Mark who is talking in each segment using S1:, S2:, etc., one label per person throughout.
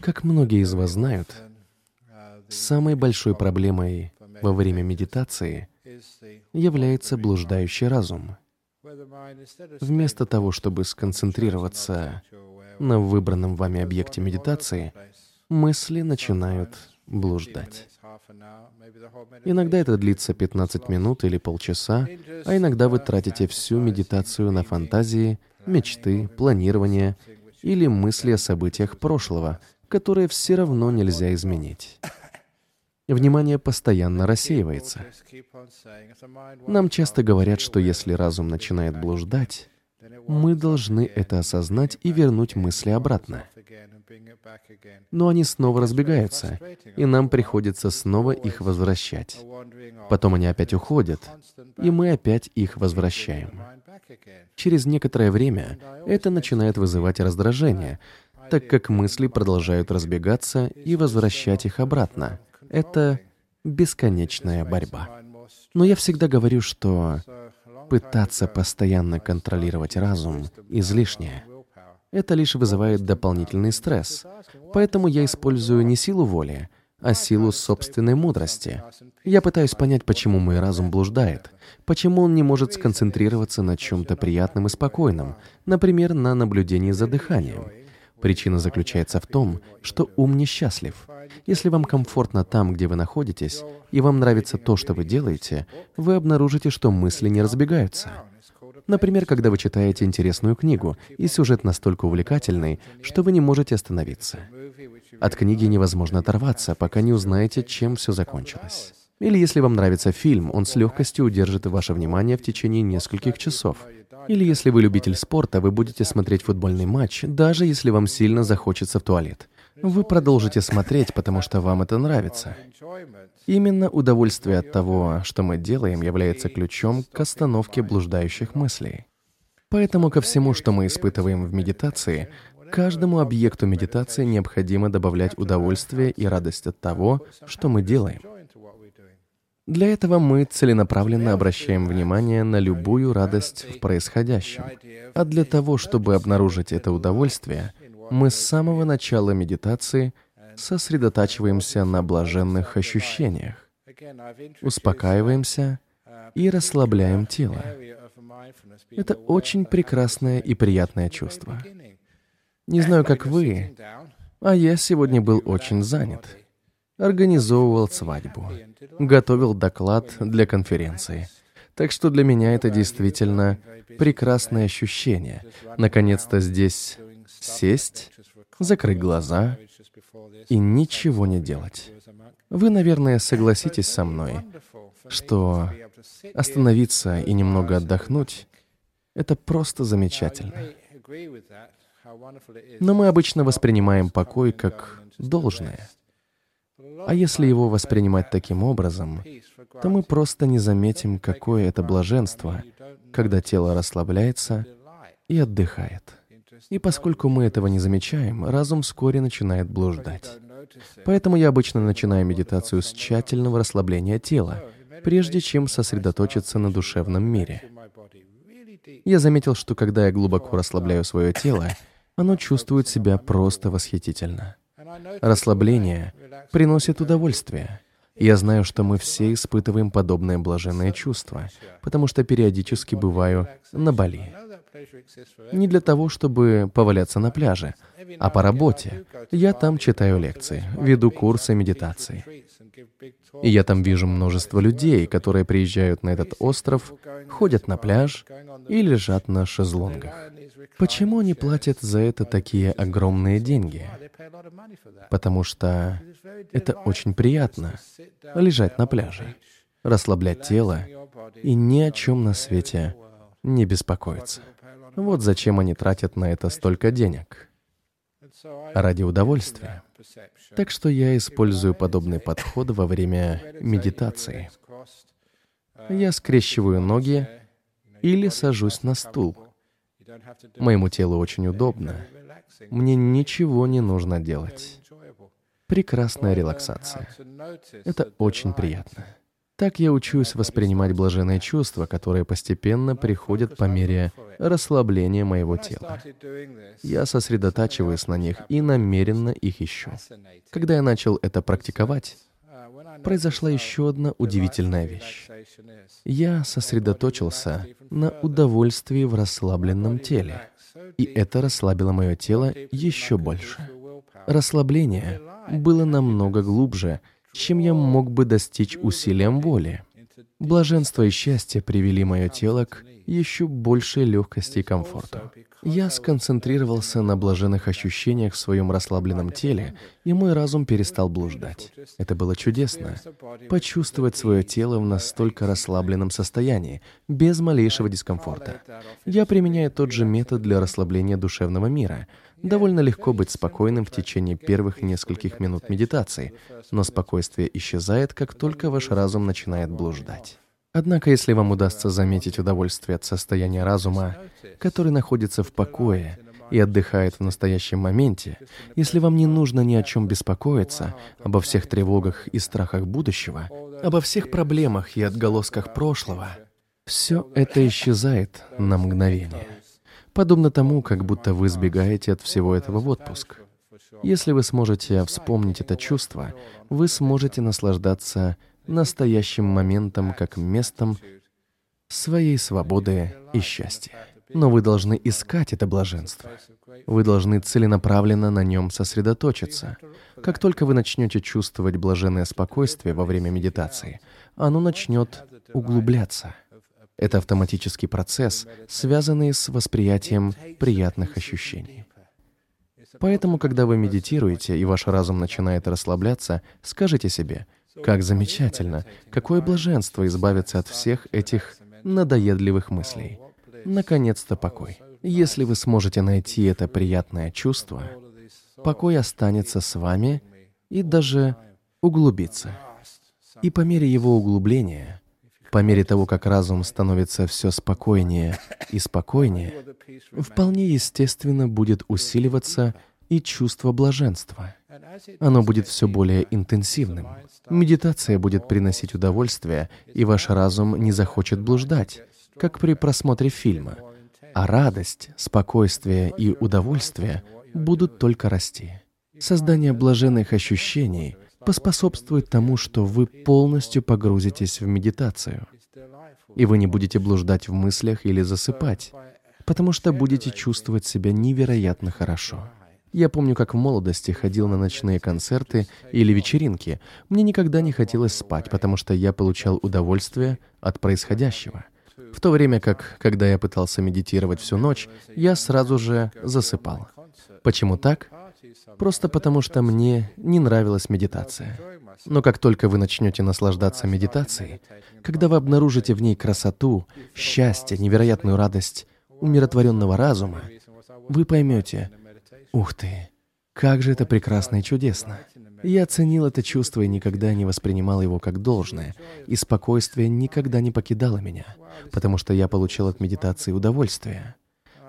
S1: Как многие из вас знают, самой большой проблемой во время медитации является блуждающий разум. Вместо того, чтобы сконцентрироваться на выбранном вами объекте медитации, мысли начинают блуждать. Иногда это длится 15 минут или полчаса, а иногда вы тратите всю медитацию на фантазии, мечты, планирование или мысли о событиях прошлого, которые все равно нельзя изменить. Внимание постоянно рассеивается. Нам часто говорят, что если разум начинает блуждать, мы должны это осознать и вернуть мысли обратно. Но они снова разбегаются, и нам приходится снова их возвращать. Потом они опять уходят, и мы опять их возвращаем. Через некоторое время это начинает вызывать раздражение, так как мысли продолжают разбегаться и возвращать их обратно. Это бесконечная борьба. Но я всегда говорю, что пытаться постоянно контролировать разум излишнее. Это лишь вызывает дополнительный стресс. Поэтому я использую не силу воли, а силу собственной мудрости. Я пытаюсь понять, почему мой разум блуждает, почему он не может сконцентрироваться на чем-то приятном и спокойном, например, на наблюдении за дыханием. Причина заключается в том, что ум несчастлив. Если вам комфортно там, где вы находитесь, и вам нравится то, что вы делаете, вы обнаружите, что мысли не разбегаются. Например, когда вы читаете интересную книгу, и сюжет настолько увлекательный, что вы не можете остановиться. От книги невозможно оторваться, пока не узнаете, чем все закончилось. Или если вам нравится фильм, он с легкостью удержит ваше внимание в течение нескольких часов. Или если вы любитель спорта, вы будете смотреть футбольный матч, даже если вам сильно захочется в туалет. Вы продолжите смотреть, потому что вам это нравится. Именно удовольствие от того, что мы делаем, является ключом к остановке блуждающих мыслей. Поэтому ко всему, что мы испытываем в медитации, каждому объекту медитации необходимо добавлять удовольствие и радость от того, что мы делаем. Для этого мы целенаправленно обращаем внимание на любую радость в происходящем. А для того, чтобы обнаружить это удовольствие, мы с самого начала медитации сосредотачиваемся на блаженных ощущениях, успокаиваемся и расслабляем тело. Это очень прекрасное и приятное чувство. Не знаю, как вы, а я сегодня был очень занят. Организовывал свадьбу, готовил доклад для конференции. Так что для меня это действительно прекрасное ощущение. Наконец-то здесь сесть, закрыть глаза и ничего не делать. Вы, наверное, согласитесь со мной, что остановиться и немного отдохнуть — это просто замечательно. Но мы обычно воспринимаем покой как должное. А если его воспринимать таким образом, то мы просто не заметим, какое это блаженство, когда тело расслабляется и отдыхает. И поскольку мы этого не замечаем, разум вскоре начинает блуждать. Поэтому я обычно начинаю медитацию с тщательного расслабления тела, прежде чем сосредоточиться на душевном мире. Я заметил, что когда я глубоко расслабляю свое тело, оно чувствует себя просто восхитительно. Расслабление приносит удовольствие. Я знаю, что мы все испытываем подобное блаженное чувство, потому что периодически бываю на Бали. Не для того, чтобы поваляться на пляже, а по работе. Я там читаю лекции, веду курсы медитации. И я там вижу множество людей, которые приезжают на этот остров, ходят на пляж и лежат на шезлонгах. Почему они платят за это такие огромные деньги? Потому что это очень приятно — лежать на пляже, расслаблять тело и ни о чем на свете не беспокоиться. Вот зачем они тратят на это столько денег. Ради удовольствия. Так что я использую подобный подход во время медитации. Я скрещиваю ноги или сажусь на стул. Моему телу очень удобно. Мне ничего не нужно делать. Прекрасная релаксация. Это очень приятно. Так я учусь воспринимать блаженные чувства, которые постепенно приходят по мере расслабления моего тела. Я сосредотачиваюсь на них и намеренно их ищу. Когда я начал это практиковать, произошла еще одна удивительная вещь. Я сосредоточился на удовольствии в расслабленном теле, и это расслабило мое тело еще больше. Расслабление было намного глубже, чем я мог бы достичь усилием воли. Блаженство и счастье привели мое тело к еще большей легкости и комфорту. Я сконцентрировался на блаженных ощущениях в своем расслабленном теле, и мой разум перестал блуждать. Это было чудесно. Почувствовать свое тело в настолько расслабленном состоянии, без малейшего дискомфорта. Я применяю тот же метод для расслабления душевного мира — Довольно легко быть спокойным в течение первых нескольких минут медитации, но спокойствие исчезает, как только ваш разум начинает блуждать. Однако, если вам удастся заметить удовольствие от состояния разума, который находится в покое и отдыхает в настоящем моменте, если вам не нужно ни о чем беспокоиться, обо всех тревогах и страхах будущего, обо всех проблемах и отголосках прошлого, все это исчезает на мгновение подобно тому, как будто вы сбегаете от всего этого в отпуск. Если вы сможете вспомнить это чувство, вы сможете наслаждаться настоящим моментом как местом своей свободы и счастья. Но вы должны искать это блаженство. Вы должны целенаправленно на нем сосредоточиться. Как только вы начнете чувствовать блаженное спокойствие во время медитации, оно начнет углубляться. Это автоматический процесс, связанный с восприятием приятных ощущений. Поэтому, когда вы медитируете, и ваш разум начинает расслабляться, скажите себе, как замечательно, какое блаженство избавиться от всех этих надоедливых мыслей. Наконец-то покой. Если вы сможете найти это приятное чувство, покой останется с вами и даже углубится. И по мере его углубления по мере того, как разум становится все спокойнее и спокойнее, вполне естественно будет усиливаться и чувство блаженства. Оно будет все более интенсивным. Медитация будет приносить удовольствие, и ваш разум не захочет блуждать, как при просмотре фильма. А радость, спокойствие и удовольствие будут только расти. Создание блаженных ощущений — поспособствует тому, что вы полностью погрузитесь в медитацию. И вы не будете блуждать в мыслях или засыпать, потому что будете чувствовать себя невероятно хорошо. Я помню, как в молодости ходил на ночные концерты или вечеринки. Мне никогда не хотелось спать, потому что я получал удовольствие от происходящего. В то время как, когда я пытался медитировать всю ночь, я сразу же засыпал. Почему так? Просто потому, что мне не нравилась медитация. Но как только вы начнете наслаждаться медитацией, когда вы обнаружите в ней красоту, счастье, невероятную радость умиротворенного разума, вы поймете, ух ты, как же это прекрасно и чудесно. Я ценил это чувство и никогда не воспринимал его как должное, и спокойствие никогда не покидало меня, потому что я получил от медитации удовольствие.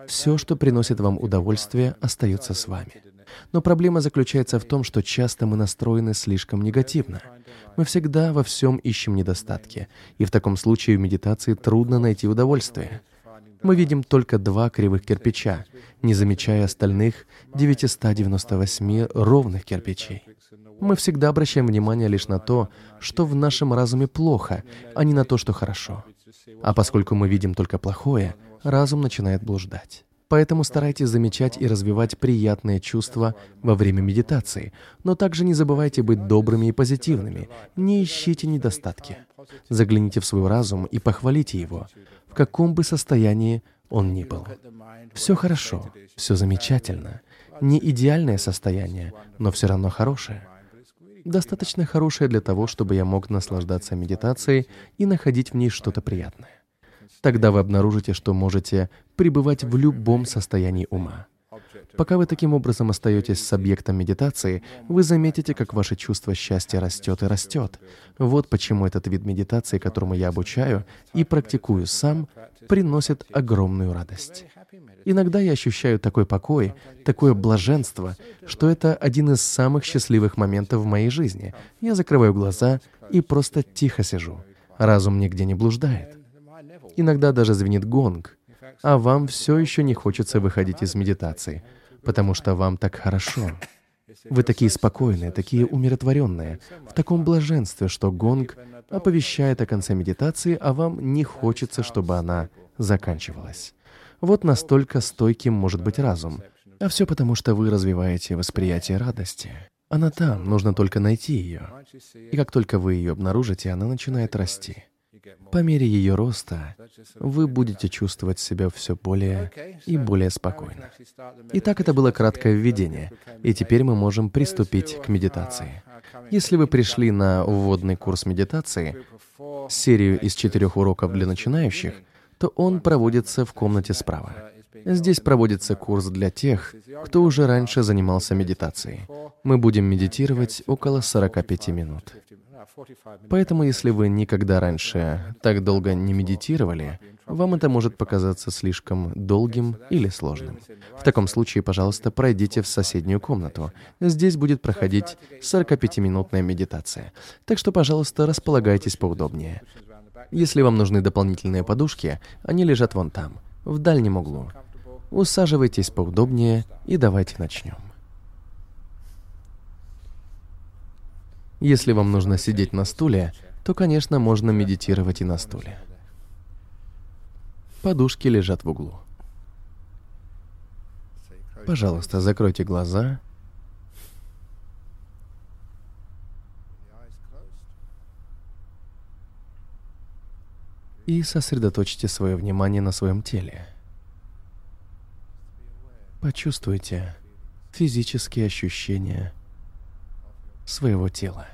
S1: Все, что приносит вам удовольствие, остается с вами. Но проблема заключается в том, что часто мы настроены слишком негативно. Мы всегда во всем ищем недостатки, и в таком случае в медитации трудно найти удовольствие. Мы видим только два кривых кирпича, не замечая остальных 998 ровных кирпичей. Мы всегда обращаем внимание лишь на то, что в нашем разуме плохо, а не на то, что хорошо. А поскольку мы видим только плохое, разум начинает блуждать. Поэтому старайтесь замечать и развивать приятные чувства во время медитации, но также не забывайте быть добрыми и позитивными, не ищите недостатки. Загляните в свой разум и похвалите его, в каком бы состоянии он ни был. Все хорошо, все замечательно. Не идеальное состояние, но все равно хорошее. Достаточно хорошее для того, чтобы я мог наслаждаться медитацией и находить в ней что-то приятное. Тогда вы обнаружите, что можете пребывать в любом состоянии ума. Пока вы таким образом остаетесь с объектом медитации, вы заметите, как ваше чувство счастья растет и растет. Вот почему этот вид медитации, которому я обучаю и практикую сам, приносит огромную радость. Иногда я ощущаю такой покой, такое блаженство, что это один из самых счастливых моментов в моей жизни. Я закрываю глаза и просто тихо сижу. разум нигде не блуждает. Иногда даже звенит гонг, а вам все еще не хочется выходить из медитации, потому что вам так хорошо. Вы такие спокойные, такие умиротворенные, в таком блаженстве, что гонг оповещает о конце медитации, а вам не хочется, чтобы она заканчивалась. Вот настолько стойким может быть разум. А все потому, что вы развиваете восприятие радости. Она там, нужно только найти ее. И как только вы ее обнаружите, она начинает расти. По мере ее роста вы будете чувствовать себя все более и более спокойно. Итак, это было краткое введение, и теперь мы можем приступить к медитации. Если вы пришли на вводный курс медитации, серию из четырех уроков для начинающих, то он проводится в комнате справа. Здесь проводится курс для тех, кто уже раньше занимался медитацией. Мы будем медитировать около 45 минут. Поэтому, если вы никогда раньше так долго не медитировали, вам это может показаться слишком долгим или сложным. В таком случае, пожалуйста, пройдите в соседнюю комнату. Здесь будет проходить 45-минутная медитация. Так что, пожалуйста, располагайтесь поудобнее. Если вам нужны дополнительные подушки, они лежат вон там, в дальнем углу. Усаживайтесь поудобнее и давайте начнем. Если вам нужно сидеть на стуле, то, конечно, можно медитировать и на стуле. Подушки лежат в углу. Пожалуйста, закройте глаза. И сосредоточьте свое внимание на своем теле. Почувствуйте физические ощущения своего тела.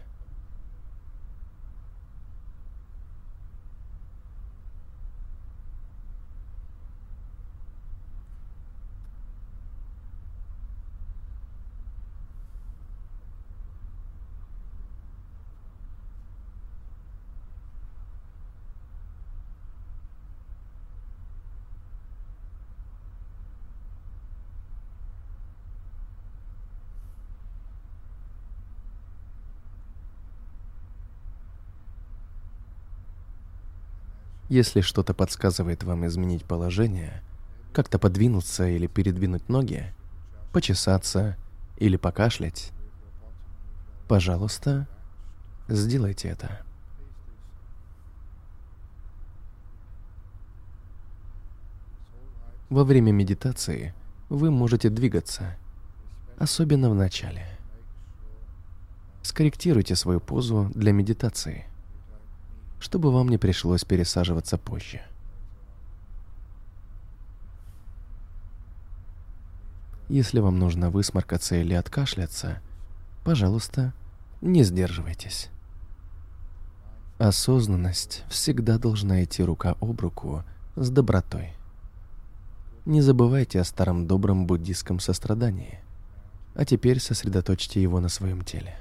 S1: Если что-то подсказывает вам изменить положение, как-то подвинуться или передвинуть ноги, почесаться или покашлять, пожалуйста, сделайте это. Во время медитации вы можете двигаться, особенно в начале. Скорректируйте свою позу для медитации – чтобы вам не пришлось пересаживаться позже. Если вам нужно высморкаться или откашляться, пожалуйста, не сдерживайтесь. Осознанность всегда должна идти рука об руку с добротой. Не забывайте о старом добром буддийском сострадании, а теперь сосредоточьте его на своем теле.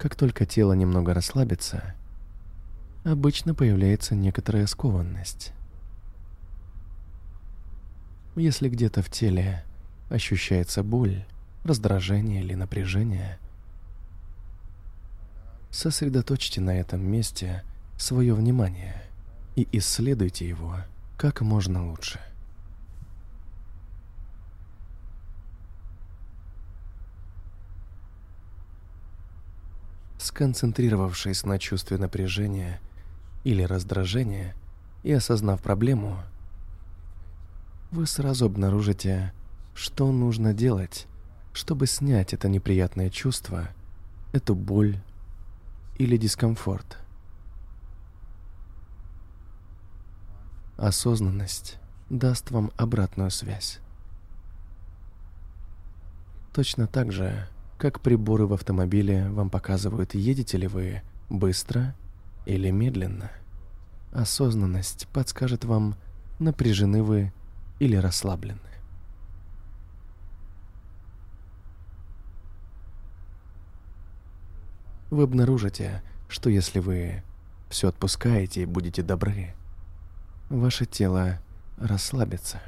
S1: Как только тело немного расслабится, обычно появляется некоторая скованность. Если где-то в теле ощущается боль, раздражение или напряжение, сосредоточьте на этом месте свое внимание и исследуйте его как можно лучше. Сконцентрировавшись на чувстве напряжения или раздражения и осознав проблему, вы сразу обнаружите, что нужно делать, чтобы снять это неприятное чувство, эту боль или дискомфорт. Осознанность даст вам обратную связь. Точно так же, как приборы в автомобиле вам показывают, едете ли вы быстро или медленно. Осознанность подскажет вам, напряжены вы или расслаблены. Вы обнаружите, что если вы все отпускаете и будете добры, ваше тело расслабится.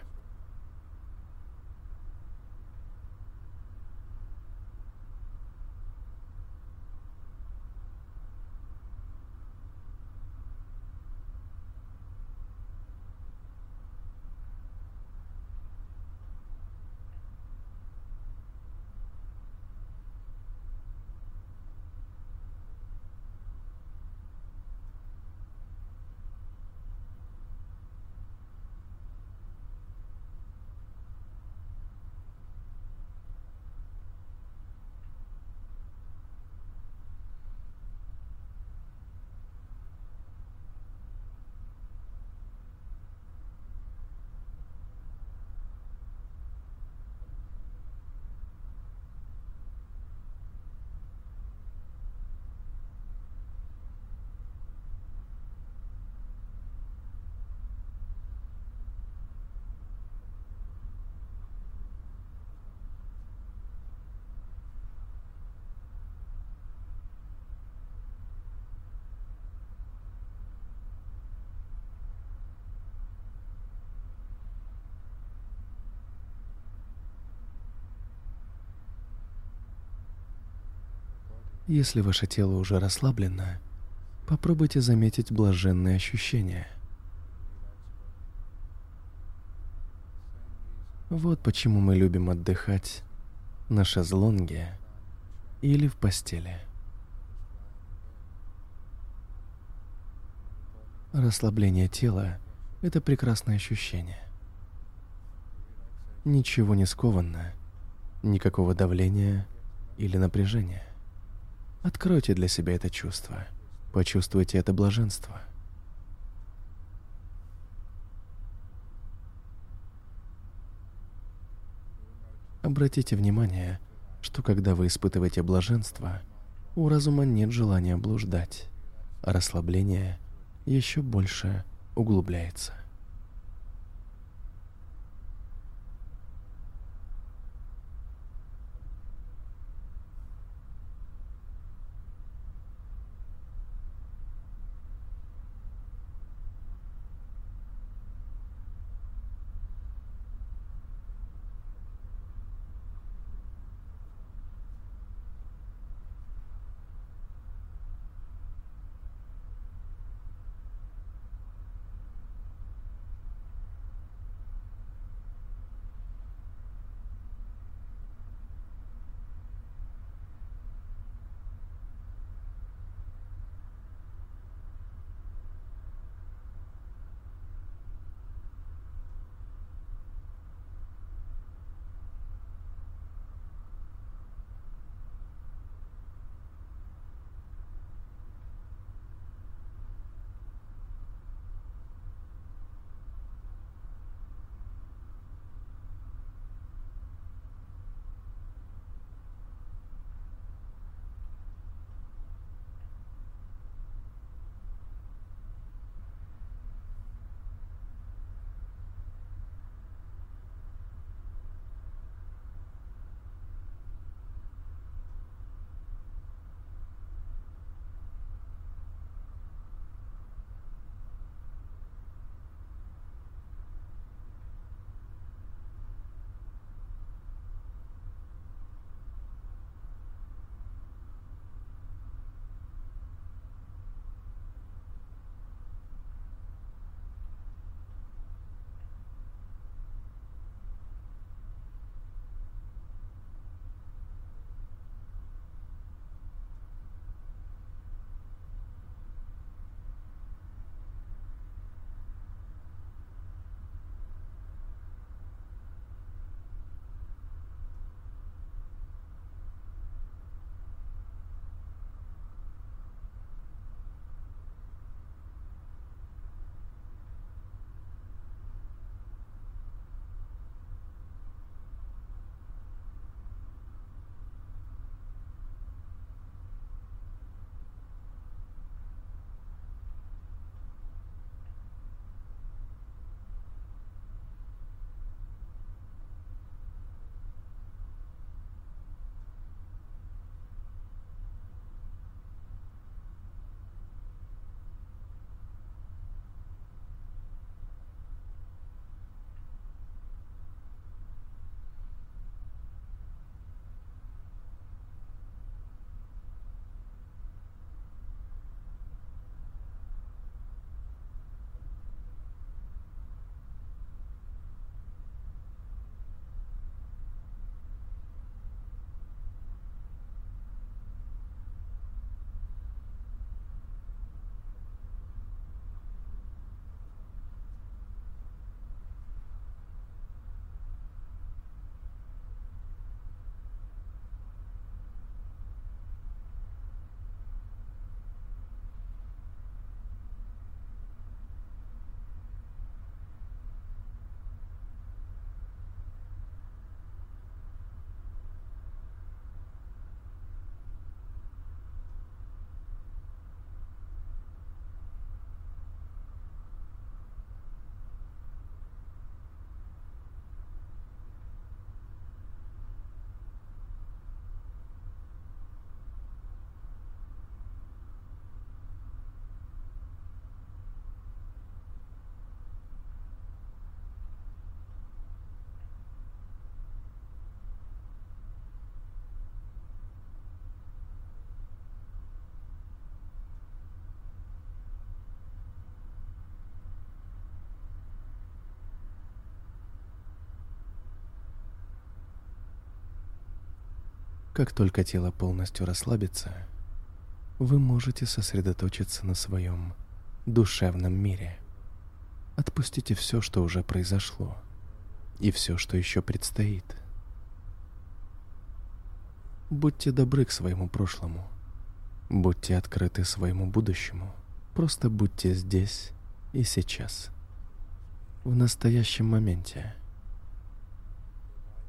S1: Если ваше тело уже расслаблено, попробуйте заметить блаженные ощущения. Вот почему мы любим отдыхать на шезлонге или в постели. Расслабление тела – это прекрасное ощущение. Ничего не скованно, никакого давления или напряжения. Откройте для себя это чувство. Почувствуйте это блаженство. Обратите внимание, что когда вы испытываете блаженство, у разума нет желания блуждать, а расслабление еще больше углубляется. Как только тело полностью расслабится, вы можете сосредоточиться на своем душевном мире. Отпустите все, что уже произошло, и все, что еще предстоит. Будьте добры к своему прошлому. Будьте открыты своему будущему. Просто будьте здесь и сейчас. В настоящем моменте.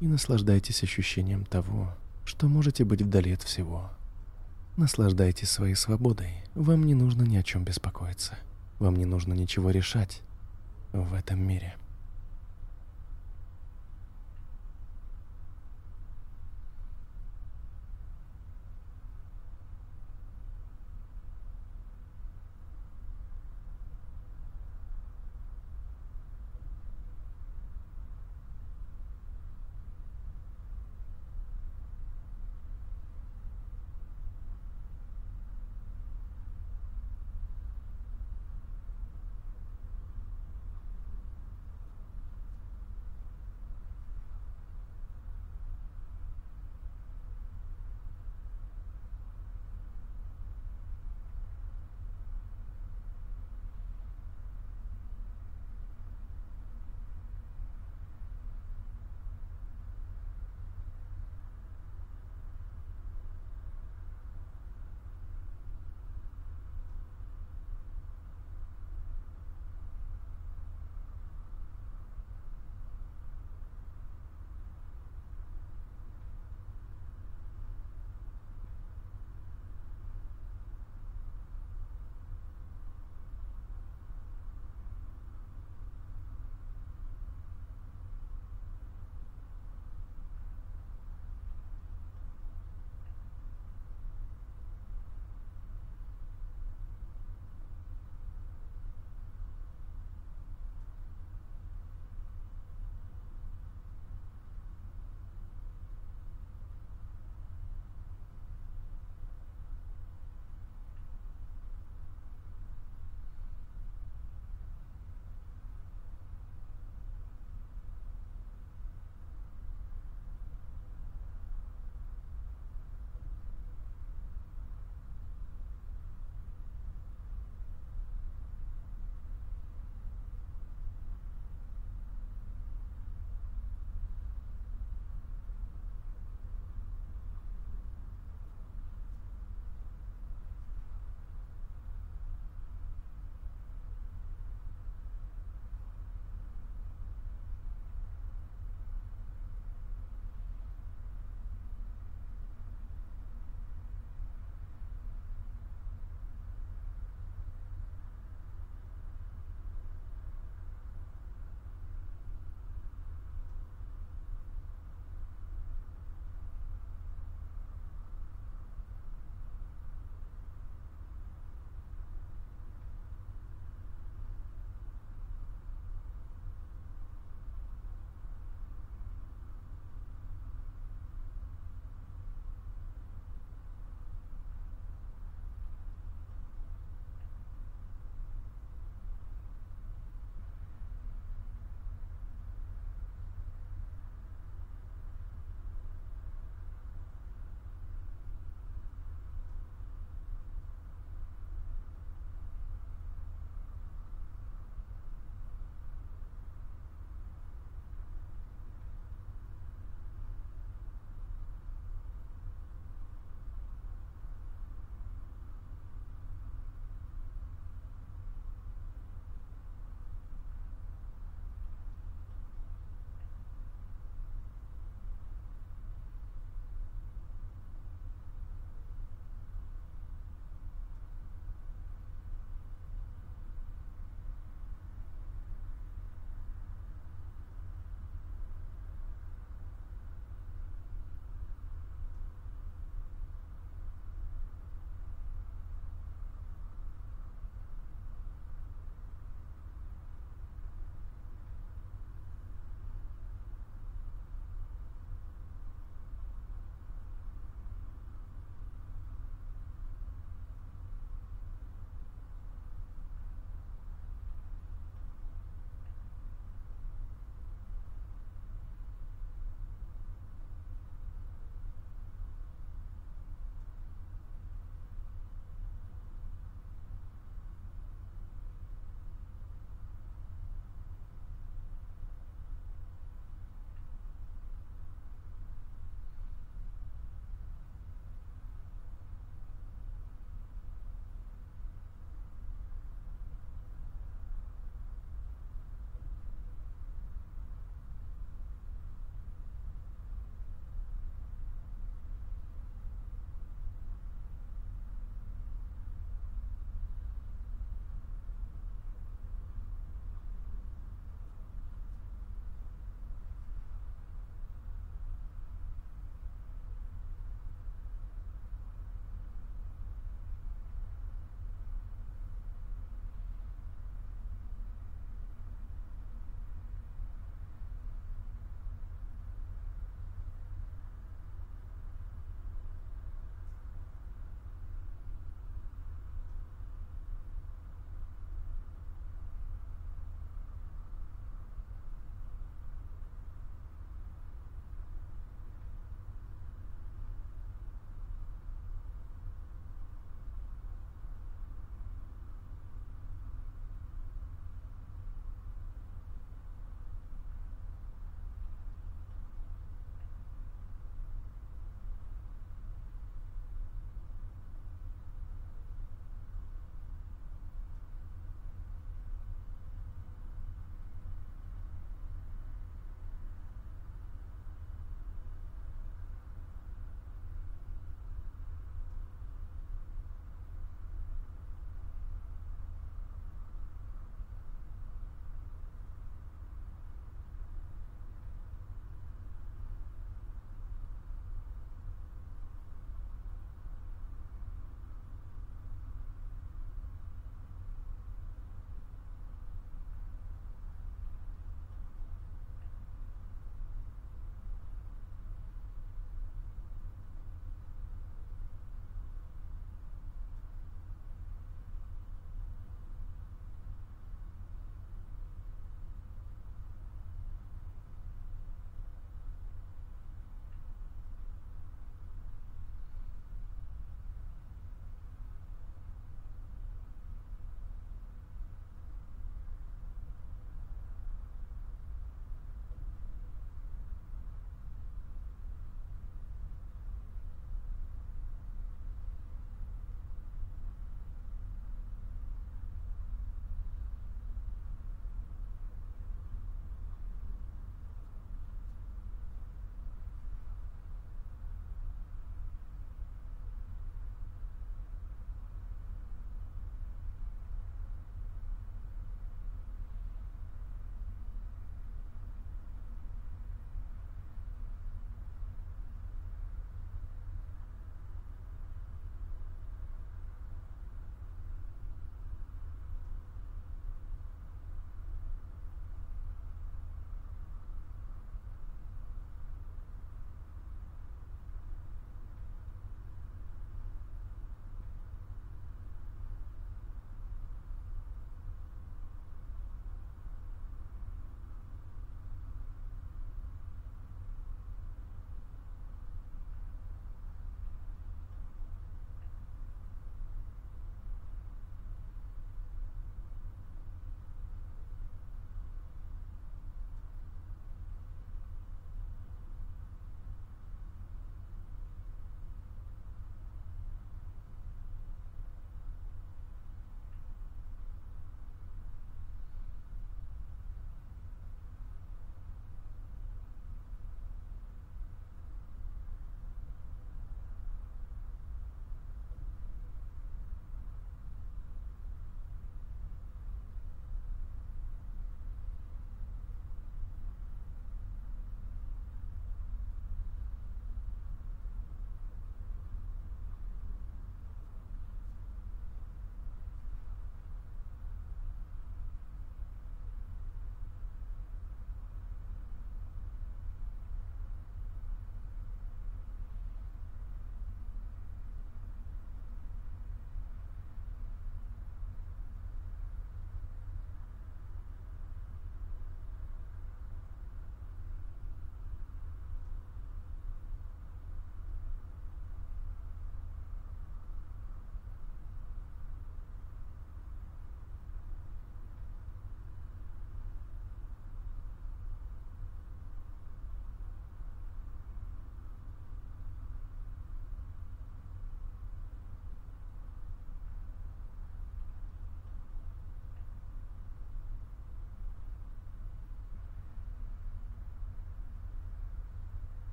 S1: И наслаждайтесь ощущением того, что можете быть вдали от всего. Наслаждайтесь своей свободой. Вам не нужно ни о чем беспокоиться. Вам не нужно ничего решать в этом мире.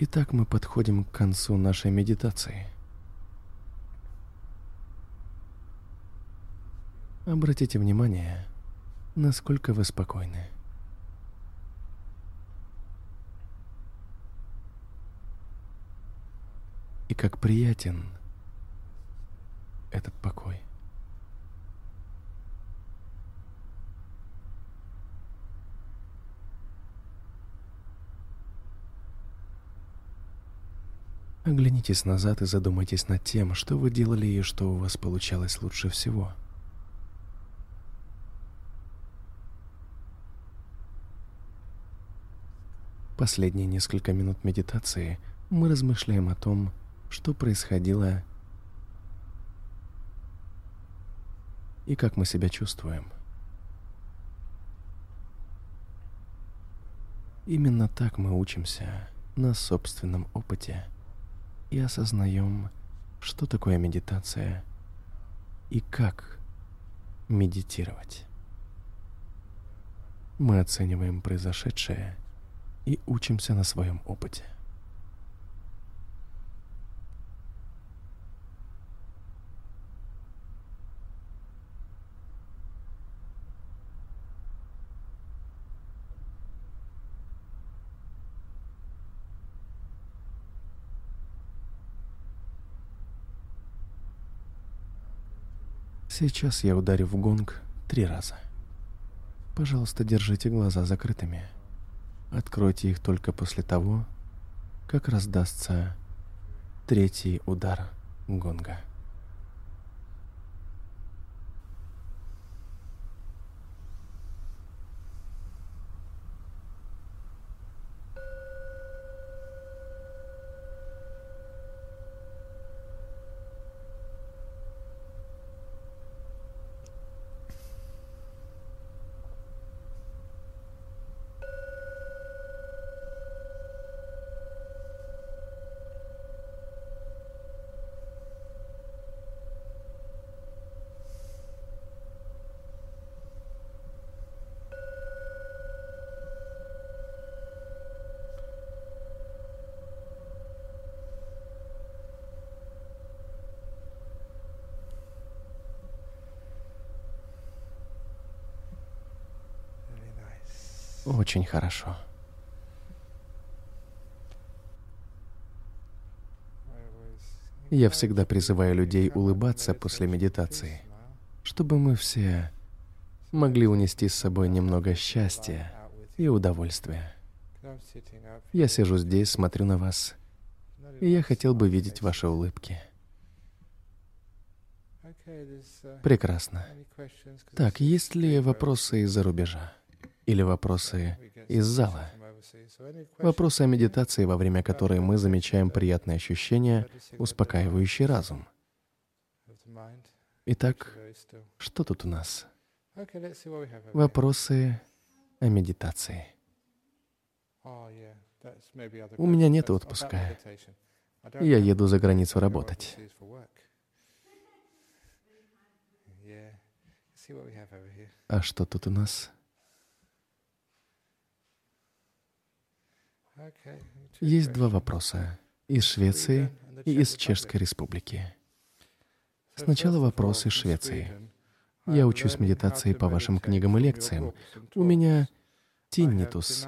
S1: Итак, мы подходим к концу нашей медитации. Обратите внимание, насколько вы спокойны. И как приятен этот покой. Оглянитесь назад и задумайтесь над тем, что вы делали и что у вас получалось лучше всего. Последние несколько минут медитации мы размышляем о том, что происходило и как мы себя чувствуем. Именно так мы учимся на собственном опыте – и осознаем, что такое медитация и как медитировать. Мы оцениваем произошедшее и учимся на своем опыте. Сейчас я ударю в гонг три раза. Пожалуйста, держите глаза закрытыми. Откройте их только после того, как раздастся третий удар гонга. Очень хорошо. Я всегда призываю людей улыбаться после медитации, чтобы мы все могли унести с собой немного счастья и удовольствия. Я сижу здесь, смотрю на вас, и я хотел бы видеть ваши улыбки. Прекрасно. Так, есть ли вопросы из-за рубежа? Или вопросы из зала. Вопросы о медитации, во время которой мы замечаем приятные ощущения, успокаивающий разум. Итак, что тут у нас? Вопросы о медитации. У меня нет отпуска. Я еду за границу работать. А что тут у нас? Есть два вопроса. Из Швеции и из Чешской Республики. Сначала вопрос из Швеции. Я учусь медитации по вашим книгам и лекциям. У меня тиннитус,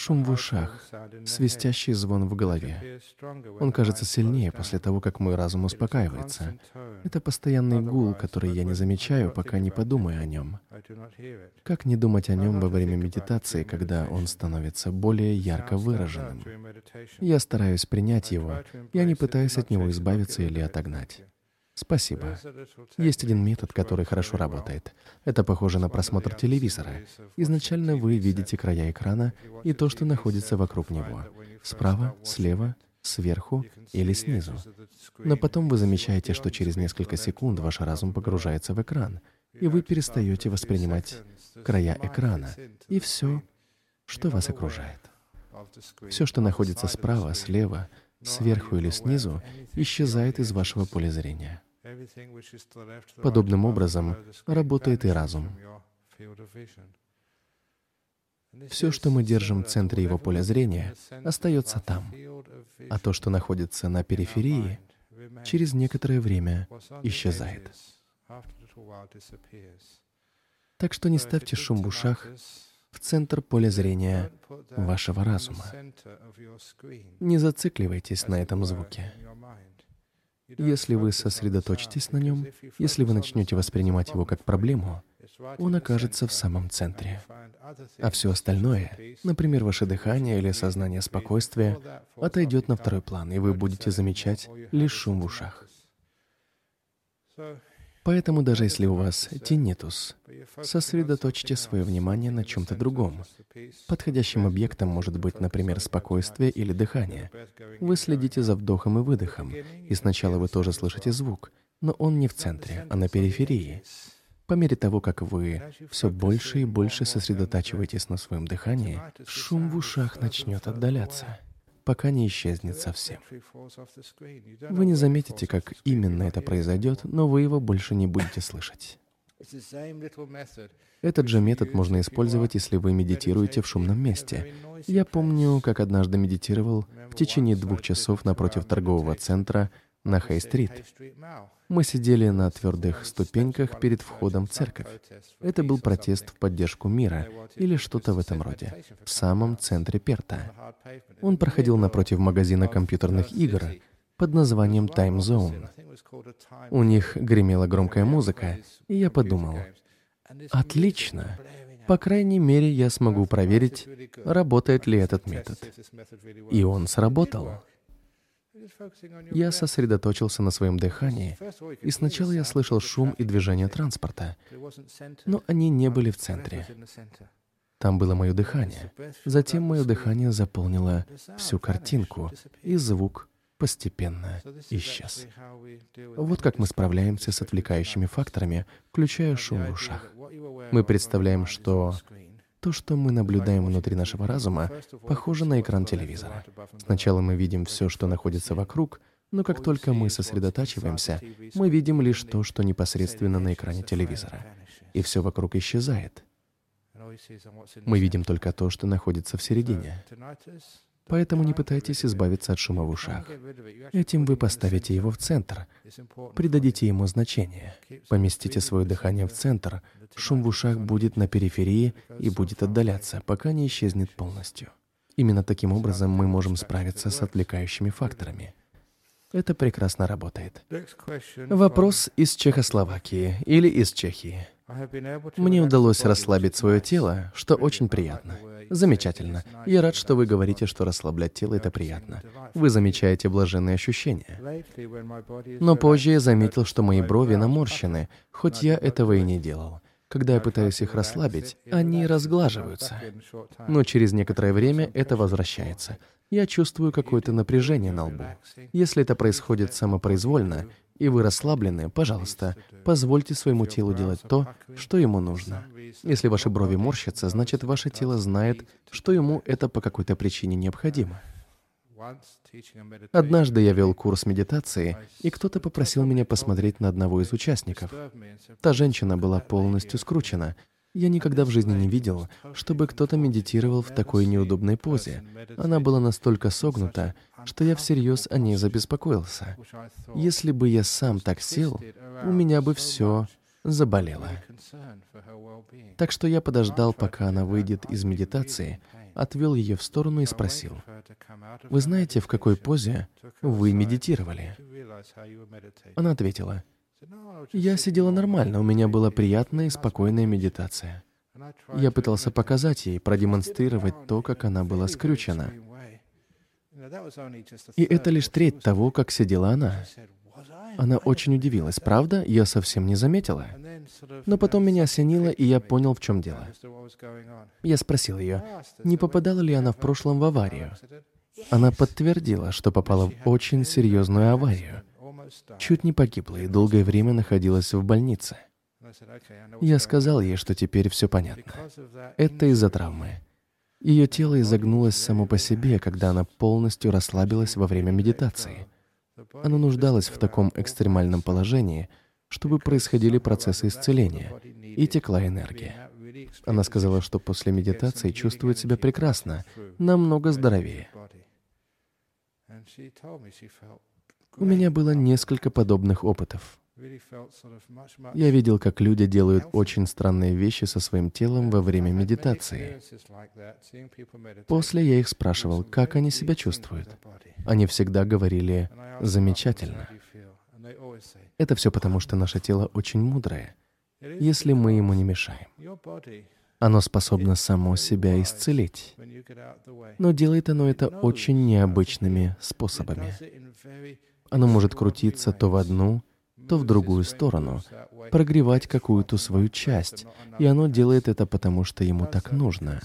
S1: Шум в ушах, свистящий звон в голове. Он кажется сильнее после того, как мой разум успокаивается. Это постоянный гул, который я не замечаю, пока не подумаю о нем. Как не думать о нем во время медитации, когда он становится более ярко выраженным? Я стараюсь принять его, я не пытаюсь от него избавиться или отогнать. Спасибо. Есть один метод, который хорошо работает. Это похоже на просмотр телевизора. Изначально вы видите края экрана и то, что находится вокруг него. Справа, слева, сверху или снизу. Но потом вы замечаете, что через несколько секунд ваш разум погружается в экран, и вы перестаете воспринимать края экрана и все, что вас окружает. Все, что находится справа, слева, сверху или снизу, исчезает из вашего поля зрения. Подобным образом работает и разум. Все, что мы держим в центре его поля зрения, остается там, а то, что находится на периферии, через некоторое время исчезает. Так что не ставьте шум в ушах в центр поля зрения вашего разума. Не зацикливайтесь на этом звуке. Если вы сосредоточитесь на нем, если вы начнете воспринимать его как проблему, он окажется в самом центре. А все остальное, например, ваше дыхание или сознание спокойствия, отойдет на второй план, и вы будете замечать лишь шум в ушах. Поэтому даже если у вас тиннитус, сосредоточьте свое внимание на чем-то другом. Подходящим объектом может быть, например, спокойствие или дыхание. Вы следите за вдохом и выдохом, и сначала вы тоже слышите звук, но он не в центре, а на периферии. По мере того, как вы все больше и больше сосредотачиваетесь на своем дыхании, шум в ушах начнет отдаляться пока не исчезнет совсем. Вы не заметите, как именно это произойдет, но вы его больше не будете слышать. Этот же метод можно использовать, если вы медитируете в шумном месте. Я помню, как однажды медитировал в течение двух часов напротив торгового центра на Хей-стрит. Мы сидели на твердых ступеньках перед входом в церковь. Это был протест в поддержку мира или что-то в этом роде, в самом центре Перта. Он проходил напротив магазина компьютерных игр под названием Time Zone. У них гремела громкая музыка, и я подумал, отлично, по крайней мере, я смогу проверить, работает ли этот метод. И он сработал. Я сосредоточился на своем дыхании, и сначала я слышал шум и движение транспорта, но они не были в центре. Там было мое дыхание. Затем мое дыхание заполнило всю картинку, и звук постепенно исчез. Вот как мы справляемся с отвлекающими факторами, включая шум в ушах. Мы представляем, что то, что мы наблюдаем внутри нашего разума, похоже на экран телевизора. Сначала мы видим все, что находится вокруг, но как только мы сосредотачиваемся, мы видим лишь то, что непосредственно на экране телевизора. И все вокруг исчезает. Мы видим только то, что находится в середине. Поэтому не пытайтесь избавиться от шума в ушах. Этим вы поставите его в центр, придадите ему значение, поместите свое дыхание в центр, шум в ушах будет на периферии и будет отдаляться, пока не исчезнет полностью. Именно таким образом мы можем справиться с отвлекающими факторами. Это прекрасно работает. Вопрос из Чехословакии или из Чехии. Мне удалось расслабить свое тело, что очень приятно. Замечательно. Я рад, что вы говорите, что расслаблять тело — это приятно. Вы замечаете блаженные ощущения. Но позже я заметил, что мои брови наморщены, хоть я этого и не делал. Когда я пытаюсь их расслабить, они разглаживаются. Но через некоторое время это возвращается. Я чувствую какое-то напряжение на лбу. Если это происходит самопроизвольно, и вы расслаблены, пожалуйста, позвольте своему телу делать то, что ему нужно. Если ваши брови морщатся, значит, ваше тело знает, что ему это по какой-то причине необходимо. Однажды я вел курс медитации, и кто-то попросил меня посмотреть на одного из участников. Та женщина была полностью скручена, я никогда в жизни не видел, чтобы кто-то медитировал в такой неудобной позе. Она была настолько согнута, что я всерьез о ней забеспокоился. Если бы я сам так сел, у меня бы все заболело. Так что я подождал, пока она выйдет из медитации, отвел ее в сторону и спросил, «Вы знаете, в какой позе вы медитировали?» Она ответила, я сидела нормально, у меня была приятная и спокойная медитация. Я пытался показать ей, продемонстрировать то, как она была скрючена. И это лишь треть того, как сидела она. Она очень удивилась. Правда? Я совсем не заметила. Но потом меня осенило, и я понял, в чем дело. Я спросил ее, не попадала ли она в прошлом в аварию. Она подтвердила, что попала в очень серьезную аварию чуть не погибла и долгое время находилась в больнице. Я сказал ей, что теперь все понятно. Это из-за травмы. Ее тело изогнулось само по себе, когда она полностью расслабилась во время медитации. Она нуждалась в таком экстремальном положении, чтобы происходили процессы исцеления, и текла энергия. Она сказала, что после медитации чувствует себя прекрасно, намного здоровее. У меня было несколько подобных опытов. Я видел, как люди делают очень странные вещи со своим телом во время медитации. После я их спрашивал, как они себя чувствуют. Они всегда говорили «замечательно». Это все потому, что наше тело очень мудрое, если мы ему не мешаем. Оно способно само себя исцелить. Но делает оно это очень необычными способами. Оно может крутиться то в одну, то в другую сторону, прогревать какую-то свою часть, и оно делает это потому, что ему так нужно.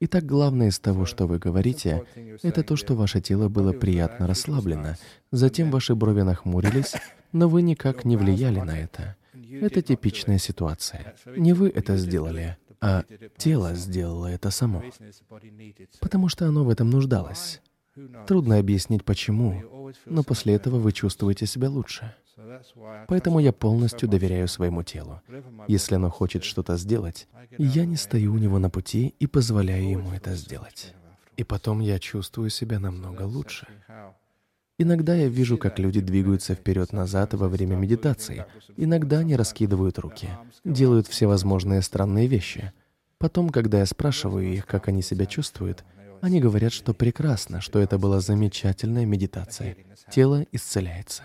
S1: Итак, главное из того, что вы говорите, это то, что ваше тело было приятно расслаблено, затем ваши брови нахмурились, но вы никак не влияли на это. Это типичная ситуация. Не вы это сделали, а тело сделало это само. Потому что оно в этом нуждалось. Трудно объяснить почему, но после этого вы чувствуете себя лучше. Поэтому я полностью доверяю своему телу. Если оно хочет что-то сделать, я не стою у него на пути и позволяю ему это сделать. И потом я чувствую себя намного лучше. Иногда я вижу, как люди двигаются вперед-назад во время медитации. Иногда они раскидывают руки, делают всевозможные странные вещи. Потом, когда я спрашиваю их, как они себя чувствуют, они говорят, что прекрасно, что это была замечательная медитация. Тело исцеляется.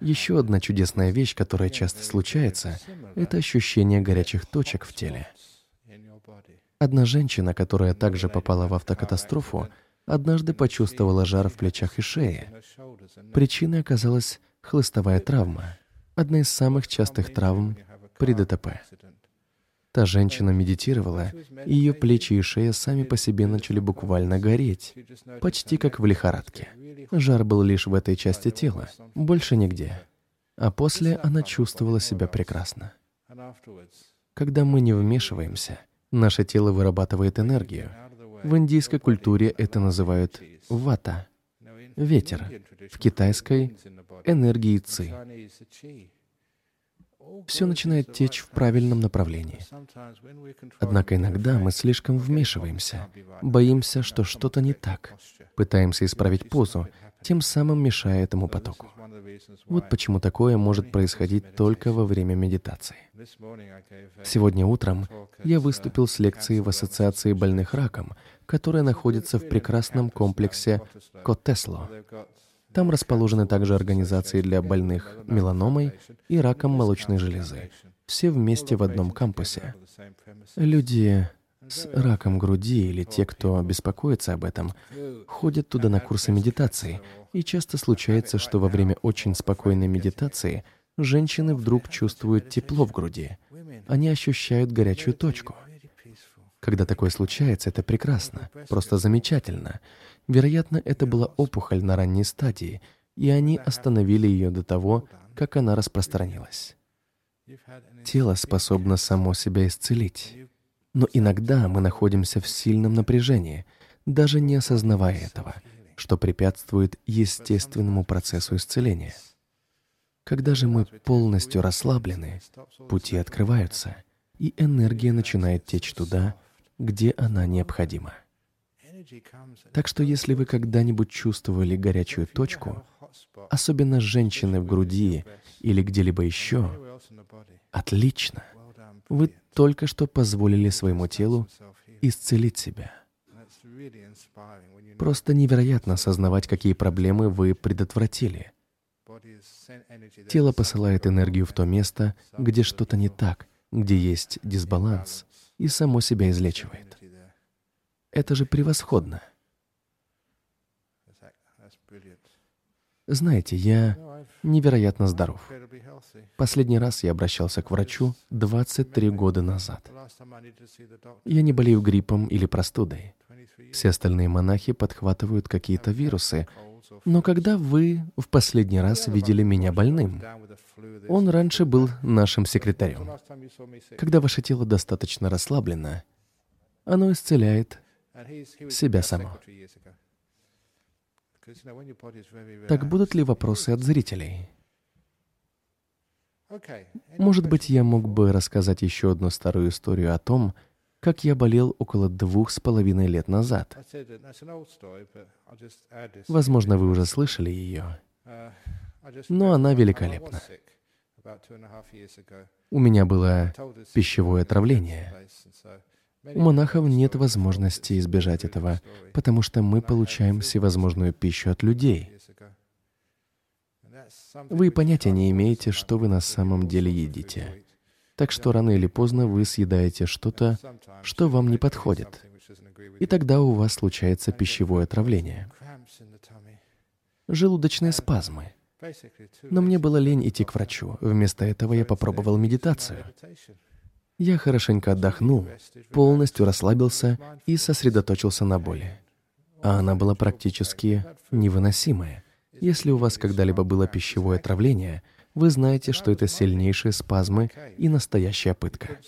S1: Еще одна чудесная вещь, которая часто случается, это ощущение горячих точек в теле. Одна женщина, которая также попала в автокатастрофу, однажды почувствовала жар в плечах и шее. Причиной оказалась хлыстовая травма, одна из самых частых травм при ДТП. Та женщина медитировала, и ее плечи и шея сами по себе начали буквально гореть, почти как в лихорадке. Жар был лишь в этой части тела, больше нигде. А после она чувствовала себя прекрасно. Когда мы не вмешиваемся, наше тело вырабатывает энергию. В индийской культуре это называют вата — ветер, в китайской — энергией ци все начинает течь в правильном направлении. Однако иногда мы слишком вмешиваемся, боимся, что что-то не так, пытаемся исправить позу, тем самым мешая этому потоку. Вот почему такое может происходить только во время медитации. Сегодня утром я выступил с лекцией в Ассоциации больных раком, которая находится в прекрасном комплексе Котесло, там расположены также организации для больных меланомой и раком молочной железы. Все вместе в одном кампусе. Люди с раком груди или те, кто беспокоится об этом, ходят туда на курсы медитации, и часто случается, что во время очень спокойной медитации женщины вдруг чувствуют тепло в груди. Они ощущают горячую точку. Когда такое случается, это прекрасно, просто замечательно. Вероятно, это была опухоль на ранней стадии, и они остановили ее до того, как она распространилась. Тело способно само себя исцелить. Но иногда мы находимся в сильном напряжении, даже не осознавая этого, что препятствует естественному процессу исцеления. Когда же мы полностью расслаблены, пути открываются, и энергия начинает течь туда, где она необходима. Так что если вы когда-нибудь чувствовали горячую точку, особенно женщины в груди или где-либо еще, отлично. Вы только что позволили своему телу исцелить себя. Просто невероятно осознавать, какие проблемы вы предотвратили. Тело посылает энергию в то место, где что-то не так, где есть дисбаланс, и само себя излечивает. Это же превосходно. Знаете, я невероятно здоров. Последний раз я обращался к врачу 23 года назад. Я не болею гриппом или простудой. Все остальные монахи подхватывают какие-то вирусы. Но когда вы в последний раз видели меня больным? Он раньше был нашим секретарем. Когда ваше тело достаточно расслаблено, оно исцеляет себя само. Так будут ли вопросы от зрителей? Может быть, я мог бы рассказать еще одну старую историю о том, как я болел около двух с половиной лет назад. Возможно, вы уже слышали ее, но она великолепна. У меня было пищевое отравление. У монахов нет возможности избежать этого, потому что мы получаем всевозможную пищу от людей. Вы понятия не имеете, что вы на самом деле едите. Так что рано или поздно вы съедаете что-то, что вам не подходит. И тогда у вас случается пищевое отравление. Желудочные спазмы. Но мне было лень идти к врачу. Вместо этого я попробовал медитацию. Я хорошенько отдохнул, полностью расслабился и сосредоточился на боли. А она была практически невыносимая. Если у вас когда-либо было пищевое отравление, вы знаете, что это сильнейшие спазмы и настоящая пытка.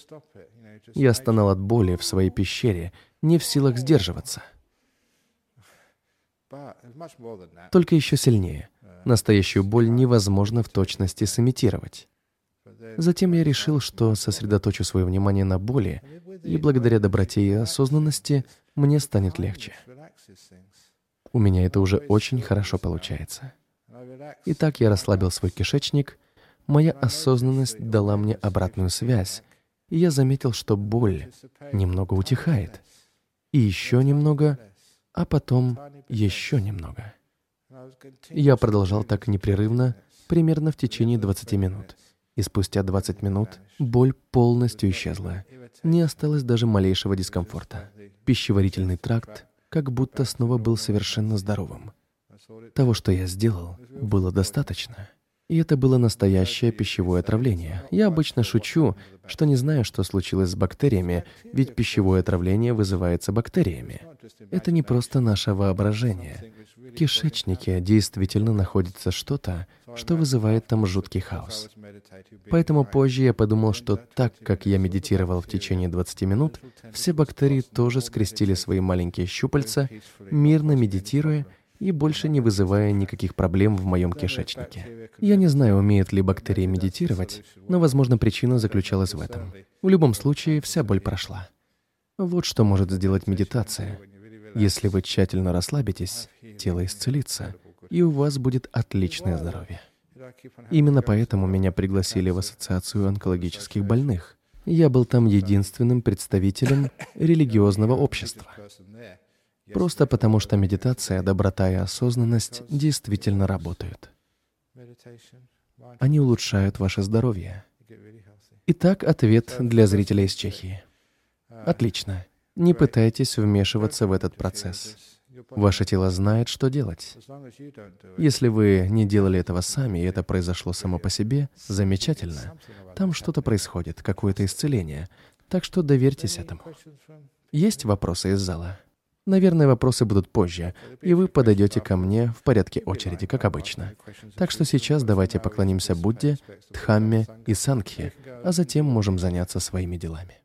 S1: Я стонал от боли в своей пещере, не в силах сдерживаться. Только еще сильнее. Настоящую боль невозможно в точности сымитировать. Затем я решил, что сосредоточу свое внимание на боли, и благодаря доброте и осознанности мне станет легче. У меня это уже очень хорошо получается. Итак, я расслабил свой кишечник, моя осознанность дала мне обратную связь, и я заметил, что боль немного утихает. И еще немного, а потом еще немного. Я продолжал так непрерывно, примерно в течение 20 минут. И спустя 20 минут боль полностью исчезла. Не осталось даже малейшего дискомфорта. Пищеварительный тракт как будто снова был совершенно здоровым. Того, что я сделал, было достаточно. И это было настоящее пищевое отравление. Я обычно шучу, что не знаю, что случилось с бактериями, ведь пищевое отравление вызывается бактериями. Это не просто наше воображение. В кишечнике действительно находится что-то, что вызывает там жуткий хаос. Поэтому позже я подумал, что так как я медитировал в течение 20 минут, все бактерии тоже скрестили свои маленькие щупальца, мирно медитируя, и больше не вызывая никаких проблем в моем кишечнике. Я не знаю, умеют ли бактерии медитировать, но, возможно, причина заключалась в этом. В любом случае, вся боль прошла. Вот что может сделать медитация. Если вы тщательно расслабитесь, тело исцелится, и у вас будет отличное здоровье. Именно поэтому меня пригласили в Ассоциацию онкологических больных. Я был там единственным представителем религиозного общества. Просто потому, что медитация, доброта и осознанность действительно работают. Они улучшают ваше здоровье. Итак, ответ для зрителей из Чехии. Отлично. Не пытайтесь вмешиваться в этот процесс. Ваше тело знает, что делать. Если вы не делали этого сами, и это произошло само по себе, замечательно. Там что-то происходит, какое-то исцеление. Так что доверьтесь этому. Есть вопросы из зала? Наверное, вопросы будут позже, и вы подойдете ко мне в порядке очереди, как обычно. Так что сейчас давайте поклонимся Будде, Дхамме и Сангхе, а затем можем заняться своими делами.